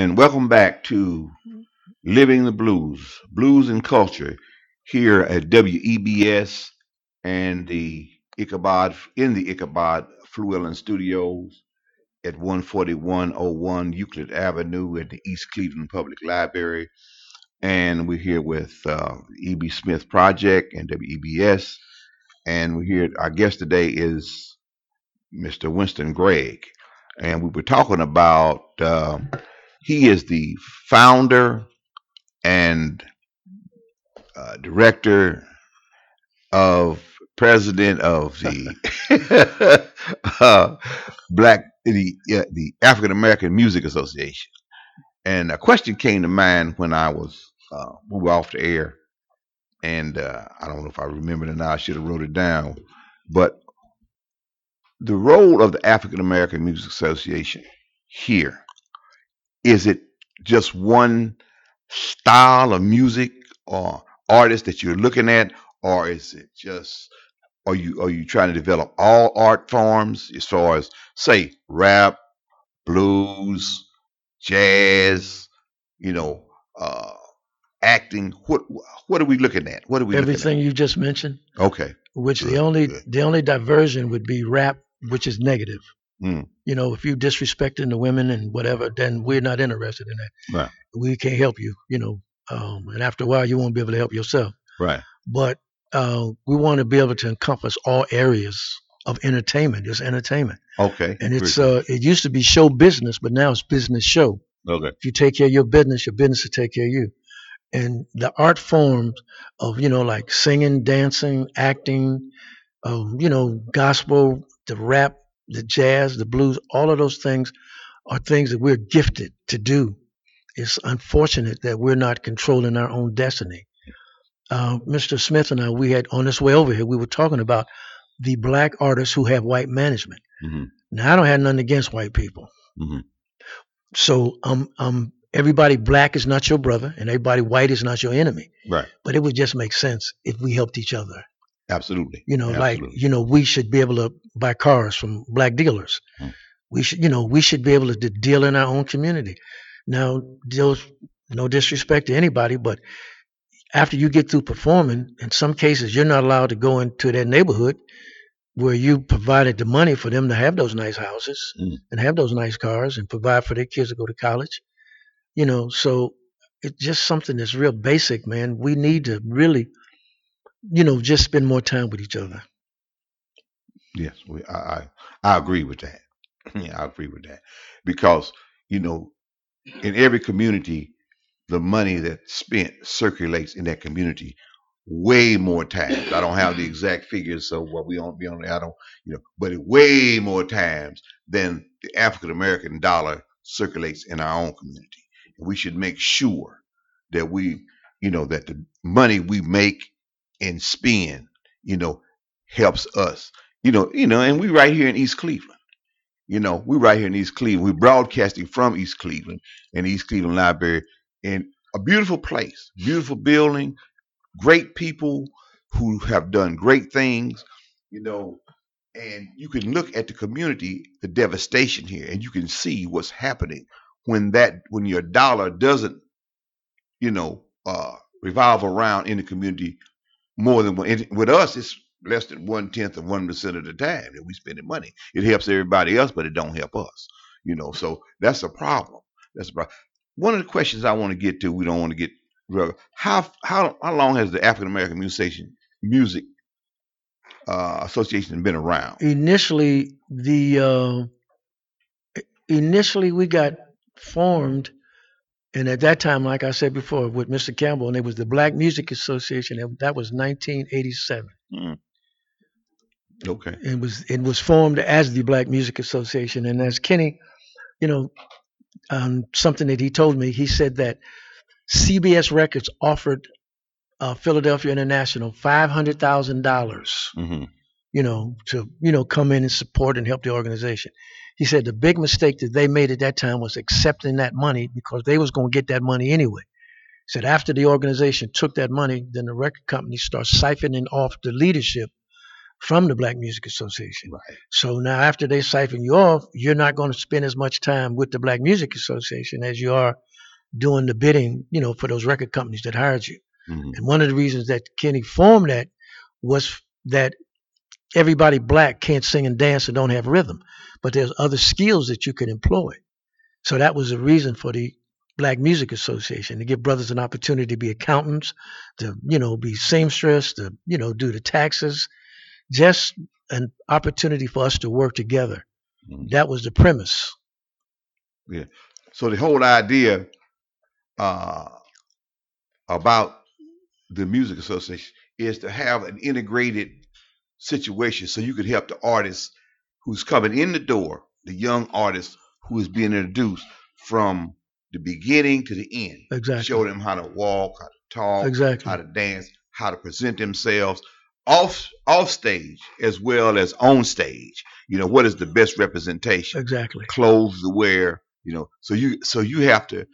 and welcome back to Living the Blues, Blues and Culture, here at WEBS and the Ichabod in the Ichabod Flewellen Studios at 14101 Euclid Avenue at the East Cleveland Public Library. And we're here with uh, E.B. Smith Project and WEBS. And we're here, our guest today is Mr. Winston Gregg. And we were talking about, um, he is the founder and uh, director of president of the uh, black the uh, the African American Music Association. And a question came to mind when I was uh, we were off the air, and uh, I don't know if I remember it or not. I should have wrote it down. But the role of the African American Music Association here is it just one style of music or artist that you're looking at, or is it just are you are you trying to develop all art forms as far as say rap, blues, jazz, you know, uh, acting? What what are we looking at? What are we Everything you just mentioned, at? Okay, which the Good, only good. the only diversion would be rap, which is negative. Mm. You know, if you disrespecting the women and whatever, then we're not interested in that. Right. We can't help you. You know, um, and after a while, you won't be able to help yourself. right, But uh, we want to be able to encompass all areas of entertainment. It's entertainment, okay, and it's uh, it used to be show business, but now it's business show. okay, if you take care of your business, your business will take care of you. And the art forms of, you know, like singing, dancing, acting, um, you know, gospel, the rap, the jazz, the blues, all of those things are things that we're gifted to do. It's unfortunate that we're not controlling our own destiny. Uh, Mr. Smith and I, we had on this way over here, we were talking about the black artists who have white management. hmm Now, I don't have nothing against white people. hmm So um um everybody black is not your brother and everybody white is not your enemy. right, But it would just make sense if we helped each other. Absolutely, You know, like you know, we should be able to buy cars from black dealers. Mm. We should, you know, we should be able to deal in our own community. Now, those no disrespect to anybody, but after you get through performing, in some cases you're not allowed to go into that neighborhood where you provided the money for them to have those nice houses Mm. and have those nice cars and provide for their kids to go to college. You know, so it's just something that's real basic, man. We need to really, you know, just spend more time with each other. Yes, we, I, I I agree with that. Yeah, I agree with that because you know, in every community, the money that's spent circulates in that community way more times. I don't have the exact figures, so what we don't be on. I don't, you know, but it way more times than the African American dollar circulates in our own community. And we should make sure that we, you know, that the money we make and spend, you know, helps us. You know, you know, and we right here in East Cleveland. You know, we right here in East Cleveland. We're broadcasting from East Cleveland and East Cleveland Library in a beautiful place, beautiful building, great people who have done great things, you know, and you can look at the community, the devastation here, and you can see what's happening when that when your dollar doesn't, you know, uh, revolve around in the community more than one. With us, it's less than one tenth of one percent of the time that we spend spending money. It helps everybody else, but it don't help us. You know, so that's a problem. That's a problem. One of the questions I want to get to, we don't want to get how how how long has the African American Music Music uh, Association been around? Initially, the uh, initially we got formed, and at that time, like I said before, with Mr. Campbell, and it was the Black Music Association. and That was 1987. Okay. It was it was formed as the Black Music Association, and as Kenny, you know, um, something that he told me, he said that CBS Records offered uh, Philadelphia International five hundred thousand dollars, hmm you know, to you know come in and support and help the organization. He said the big mistake that they made at that time was accepting that money because they was going to get that money anyway. He said after the organization took that money, then the record company starts siphoning off the leadership from the Black Music Association. Right. So now after they siphon you off, you're not going to spend as much time with the Black Music Association as you are doing the bidding, you know, for those record companies that hired you. Mhm. And one of the reasons that Kenny formed that was that everybody black can't sing and dance and don't have rhythm, but there's other skills that you can employ. So that was the reason for the Black Music Association to give brothers an opportunity to be accountants, to you know be seamstress, to you know do the taxes, just an opportunity for us to work together. Mhm. That was the premise. Yeah. So the whole idea uh, about the music association is to have an integrated situation so you could help the artist who's coming in the door, the young artist who is being introduced from the beginning to the end. Exactly. Show them how to walk, how to talk, Exactly. how to dance, how to present themselves off off stage as well as on stage. You know, what is the best representation? Exactly. clothes to wear, you know. So you so you have to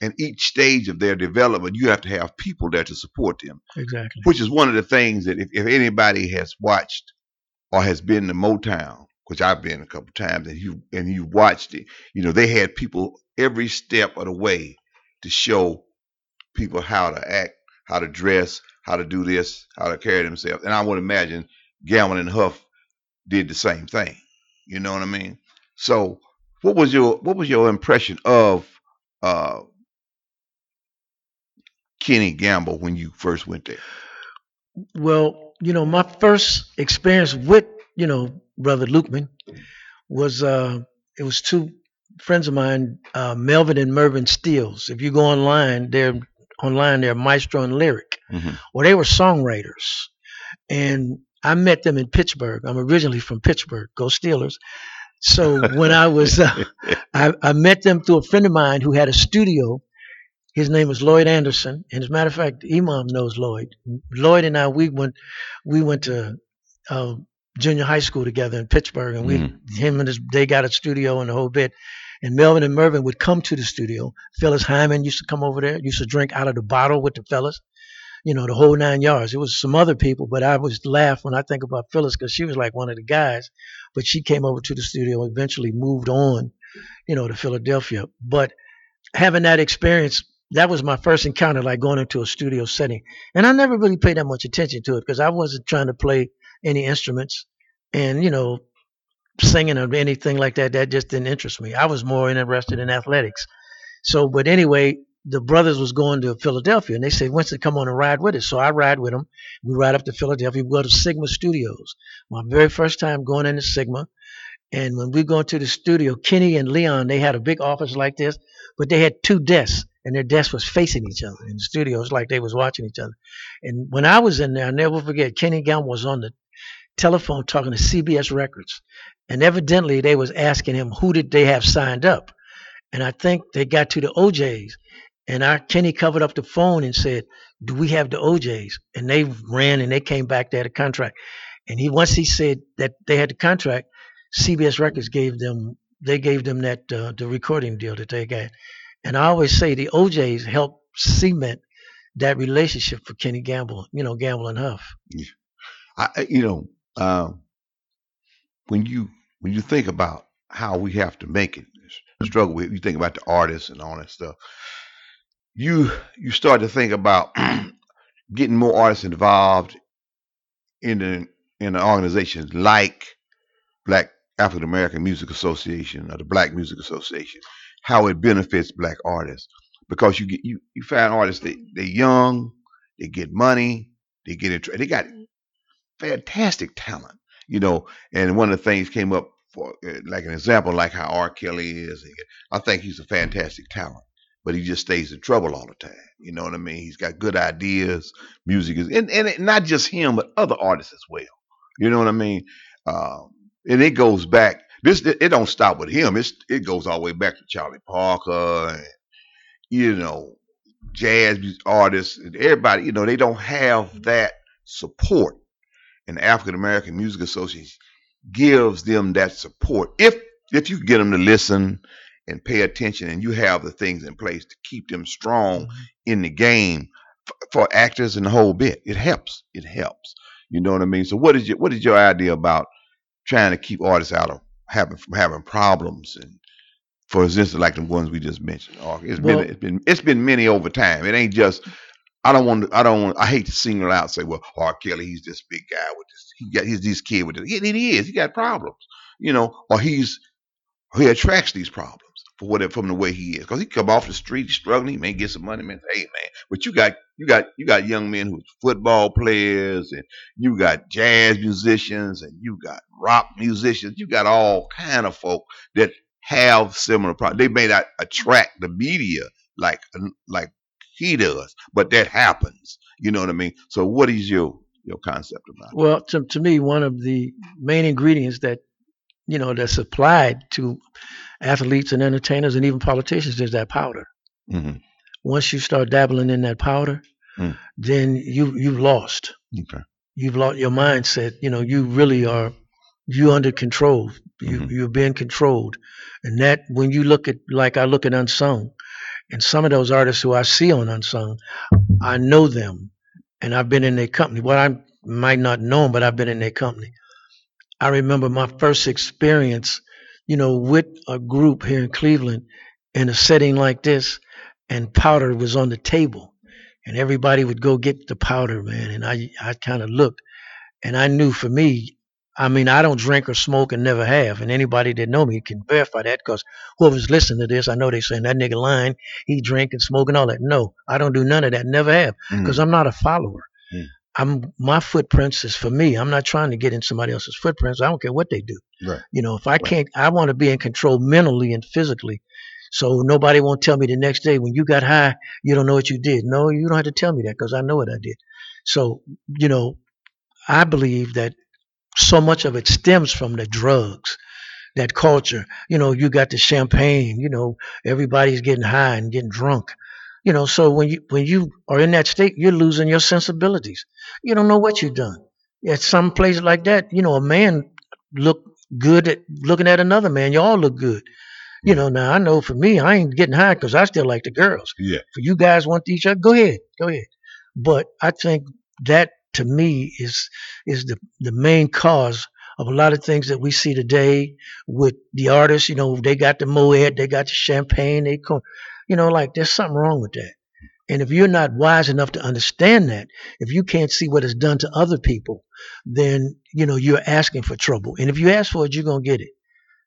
in each stage of their development, you have to have people there to support them, Exactly. which is one of the things that if, if anybody has watched or has been to Motown, which I've been a couple times, and you and you watched it, you know, they had people every step of the way to show people how to act, how to dress, how to do this, how to carry themselves. And I would imagine Gamble and Huff did the same thing. You know what I mean? So what was your what was your impression of uh Kenny Gamble when you first went there? Well, you know, my first experience with, you know, Brother Luqman was uh it was two friends of mine, uh, Melvin and Mervin Steals. If you go online, they're online, they're Maestro and Lyric. Mhm. Well, they were songwriters. And I met them in Pittsburgh. I'm originally from Pittsburgh. Go Steelers. So when I was, uh, I, I met them through a friend of mine who had a studio. His name was Lloyd Anderson, and as a matter of fact, Imam knows Lloyd. Lloyd and I, we went, we went to uh, junior high school together in Pittsburgh, and we, Mhm. him and his, they got a studio and the whole bit. And Melvin and Mervin would come to the studio. Phyllis Hyman used to come over there, used to drink out of the bottle with the fellas you know, the whole nine yards. It was some other people, but I always laugh when I think about Phyllis because she was like one of the guys. But she came over to the studio, eventually moved on, you know, to Philadelphia. But having that experience, that was my first encounter, like going into a studio setting. And I never really paid that much attention to it because I wasn't trying to play any instruments and, you know, singing or anything like that. That just didn't interest me. I was more interested in athletics. So, but anyway, the brothers was going to Philadelphia and they said, Winston, come on and ride with us. So I ride with them. We ride up to Philadelphia. We go to Sigma Studios. My very first time going into Sigma. And when we go into the studio, Kenny and Leon, they had a big office like this, but they had two desks and their desks was facing each other in the studio. It was like they was watching each other. And when I was in there, I'll never forget, Kenny Gamble was on the telephone talking to CBS Records. And evidently they was asking him who did they have signed up. And I think they got to the O'Jays. And our Kenny covered up the phone and said, "Do we have the O'Jays?" And they ran and they came back. They had a contract. And he once he said that they had the contract, CBS Records gave them they gave them that uh, the recording deal that they got. And I always say the O'Jays helped cement that relationship for Kenny Gamble, you know, Gamble and Huff. I, I- you know, um, when you when you think about how we have to make it, struggle with, you think about the artists and all that stuff. You you start to think about getting more artists involved in the in the organizations like Black African American Music Association or the Black Music Association, how it benefits black artists because you get you you find artists that they're young, they get money, they get it, they got fantastic talent, you know. And one of the things came up for uh, like an example, like how R. Kelly is. I think he's a fantastic talent, but he just stays in trouble all the time. You know what I mean? He's got good ideas. Music is, and and it, not just him, but other artists as well. You know what I mean? Um, and it goes back. This it, it don't stop with him. It's it goes all the way back to Charlie Parker and you know jazz artists and everybody. You know they don't have mm-hmm. that support. And the African American Music Association gives them that support if if you get them to listen and pay attention and you have the things in place to keep them strong mm-hmm. in the game f- for actors and the whole bit. It helps. It helps. You know what I mean? So what is your what is your idea about trying to keep artists out of having from having problems and for instance like the ones we just mentioned? It's been it's been it's been many over time. It ain't just I don't want to, I don't want I hate to single out and say, well, R. Kelly, he's this big guy with this he got he's this kid with this. Yeah, he is. He got problems. You know, or he's he attracts these problems for whatever from the way he is. Because he come off the street he's struggling, he may get some money, man. Hey man, but you got you got you got young men who's football players, and you got jazz musicians, and you got rock musicians. You got all kind of folk that have similar problems. They may not attract the media like like he does, but that happens. You know what I mean? So what is your your concept about it? well, to, to me, one of the main ingredients that you know that's applied to athletes and entertainers and even politicians is that powder. it? hmm Once you start dabbling in that powder, Mm. then you you've lost. Okay. You've lost your mindset. You know, you really are you under control. You Mhm. you're being controlled, and that when you look at like I look at unsung, and some of those artists who I see on unsung, I know them, and I've been in their company. Well, I might not know them, but I've been in their company. I remember my first experience, you know, with a group here in Cleveland in a setting like this, and powder was on the table, and everybody would go get the powder, man. And I, I kind of looked, and I knew for me, I mean, I don't drink or smoke and never have, and anybody that know me can verify that because whoever's listening to this, I know they saying that nigga lying, he drink and smoke and all that. No, I don't do none of that, never have, because I'm not a follower. Mm. I'm my footprints is for me. I'm not trying to get in somebody else's footprints. I don't care what they do. Right. You know, if I can't, I want to be in control mentally and physically. So nobody won't tell me the next day when you got high, you don't know what you did. No, you don't have to tell me that because I know what I did. So, you know, I believe that so much of it stems from the drugs, that culture. You know, you got the champagne, you know, everybody's getting high and getting drunk. You know, so when you when you are in that state, you're losing your sensibilities. You don't know what you've done. At some place like that, you know, a man look good at looking at another man. You all look good. You know, now I know for me, I ain't getting high because I still like the girls. Yeah. For you guys want each other, go ahead, go ahead. But I think that to me is is the the main cause of a lot of things that we see today with the artists. You know, they got the moed, they got the champagne, they come, you know, like there's something wrong with that. And if you're not wise enough to understand that, if you can't see what it's done to other people, then you know you're asking for trouble. And if you ask for it, you're gonna get it.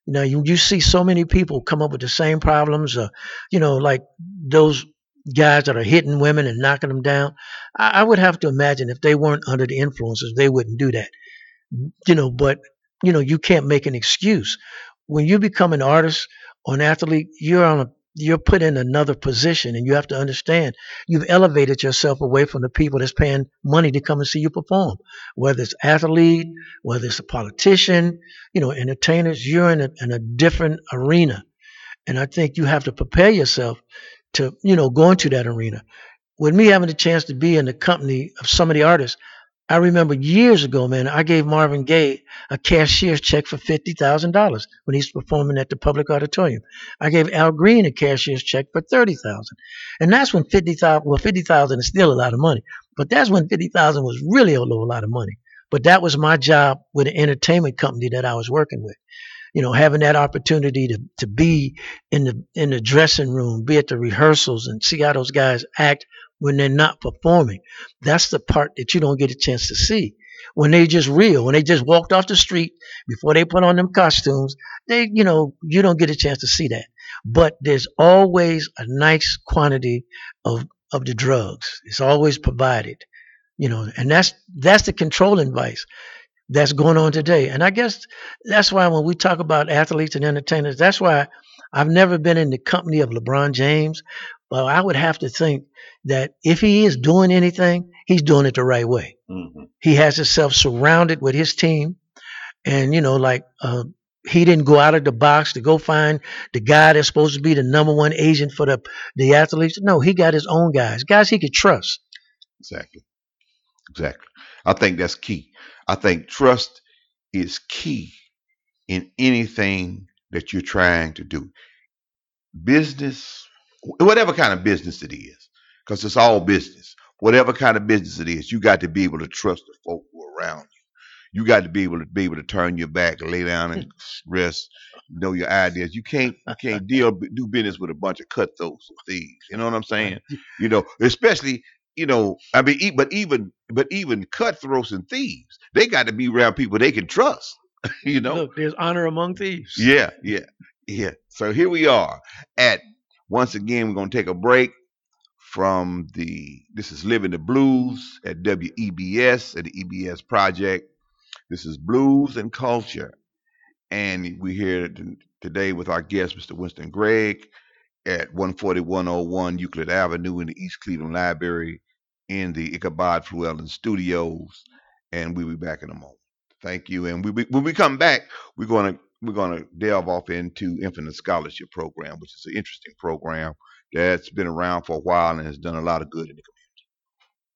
You know, you, you see so many people come up with the same problems, uh, you know, like those guys that are hitting women and knocking them down. I, I would have to imagine if they weren't under the influences, they wouldn't do that. You know, but you know, you can't make an excuse. When you become an artist or an athlete, you're on a you're put in another position and you have to understand you've elevated yourself away from the people that's paying money to come and see you perform. Whether it's athlete whether it's a politician you know entertainers you're in a, in a different arena. And i think you have to prepare yourself to you know go into that arena. With me having the chance to be in the company of some of the artists i remember years ago man i gave marvin gaye a cashier's check for $50000 when he's performing at the public auditorium. I gave al green a cashier's check for 30000 and that's when 50000 well 50000 is still a lot of money but that's when 50000 was really a lot of money. But that was my job with an entertainment company that i was working with. You know having that opportunity to to be in the in the dressing room be at the rehearsals and see how those guys act when they're not performing that's the part that you don't get a chance to see when they just real when they just walked off the street before they put on them costumes they you know you don't get a chance to see that but there's always a nice quantity of of the drugs it's always provided you know and that's that's the controlling vice that's going on today. And I guess that's why when we talk about athletes and entertainers, that's why I've never been in the company of LeBron James. But I would have to think that if he is doing anything, he's doing it the right way. Mhm. He has himself surrounded with his team. And, you know, like, uh, he didn't go out of the box to go find the guy that's supposed to be the number one agent for the, the athletes. No, he got his own guys, guys he could trust. Exactly. Exactly. I think that's key. I think trust is key in anything that you're trying to do. Business, whatever kind of business it is, because it's all business. Whatever kind of business it is, you got to be able to trust the folk who are around you. You got to be able to be able to turn your back, lay down and rest, know your ideas. You can't you can't deal do business with a bunch of cutthroats and thieves. You know what I'm saying? You know, especially you know, I mean, but even but even cutthroats and thieves, they got to be around people they can trust. you know, Look, there's honor among thieves. yeah, yeah, yeah. So here we are at once again. We're gonna take a break from the. This is Living the Blues at WEBS at the EBS Project. This is Blues and Culture, and we're here today with our guest, Mr. Winston Gregg, at 14101 Euclid Avenue in the East Cleveland Library in the Ichabod Flewellen Studios, and we'll be back in a moment. Thank you. And we, when we come back, we're gonna we're gonna delve off into Infinite Scholarship Program, which is an interesting program that's been around for a while and has done a lot of good in Ichabod.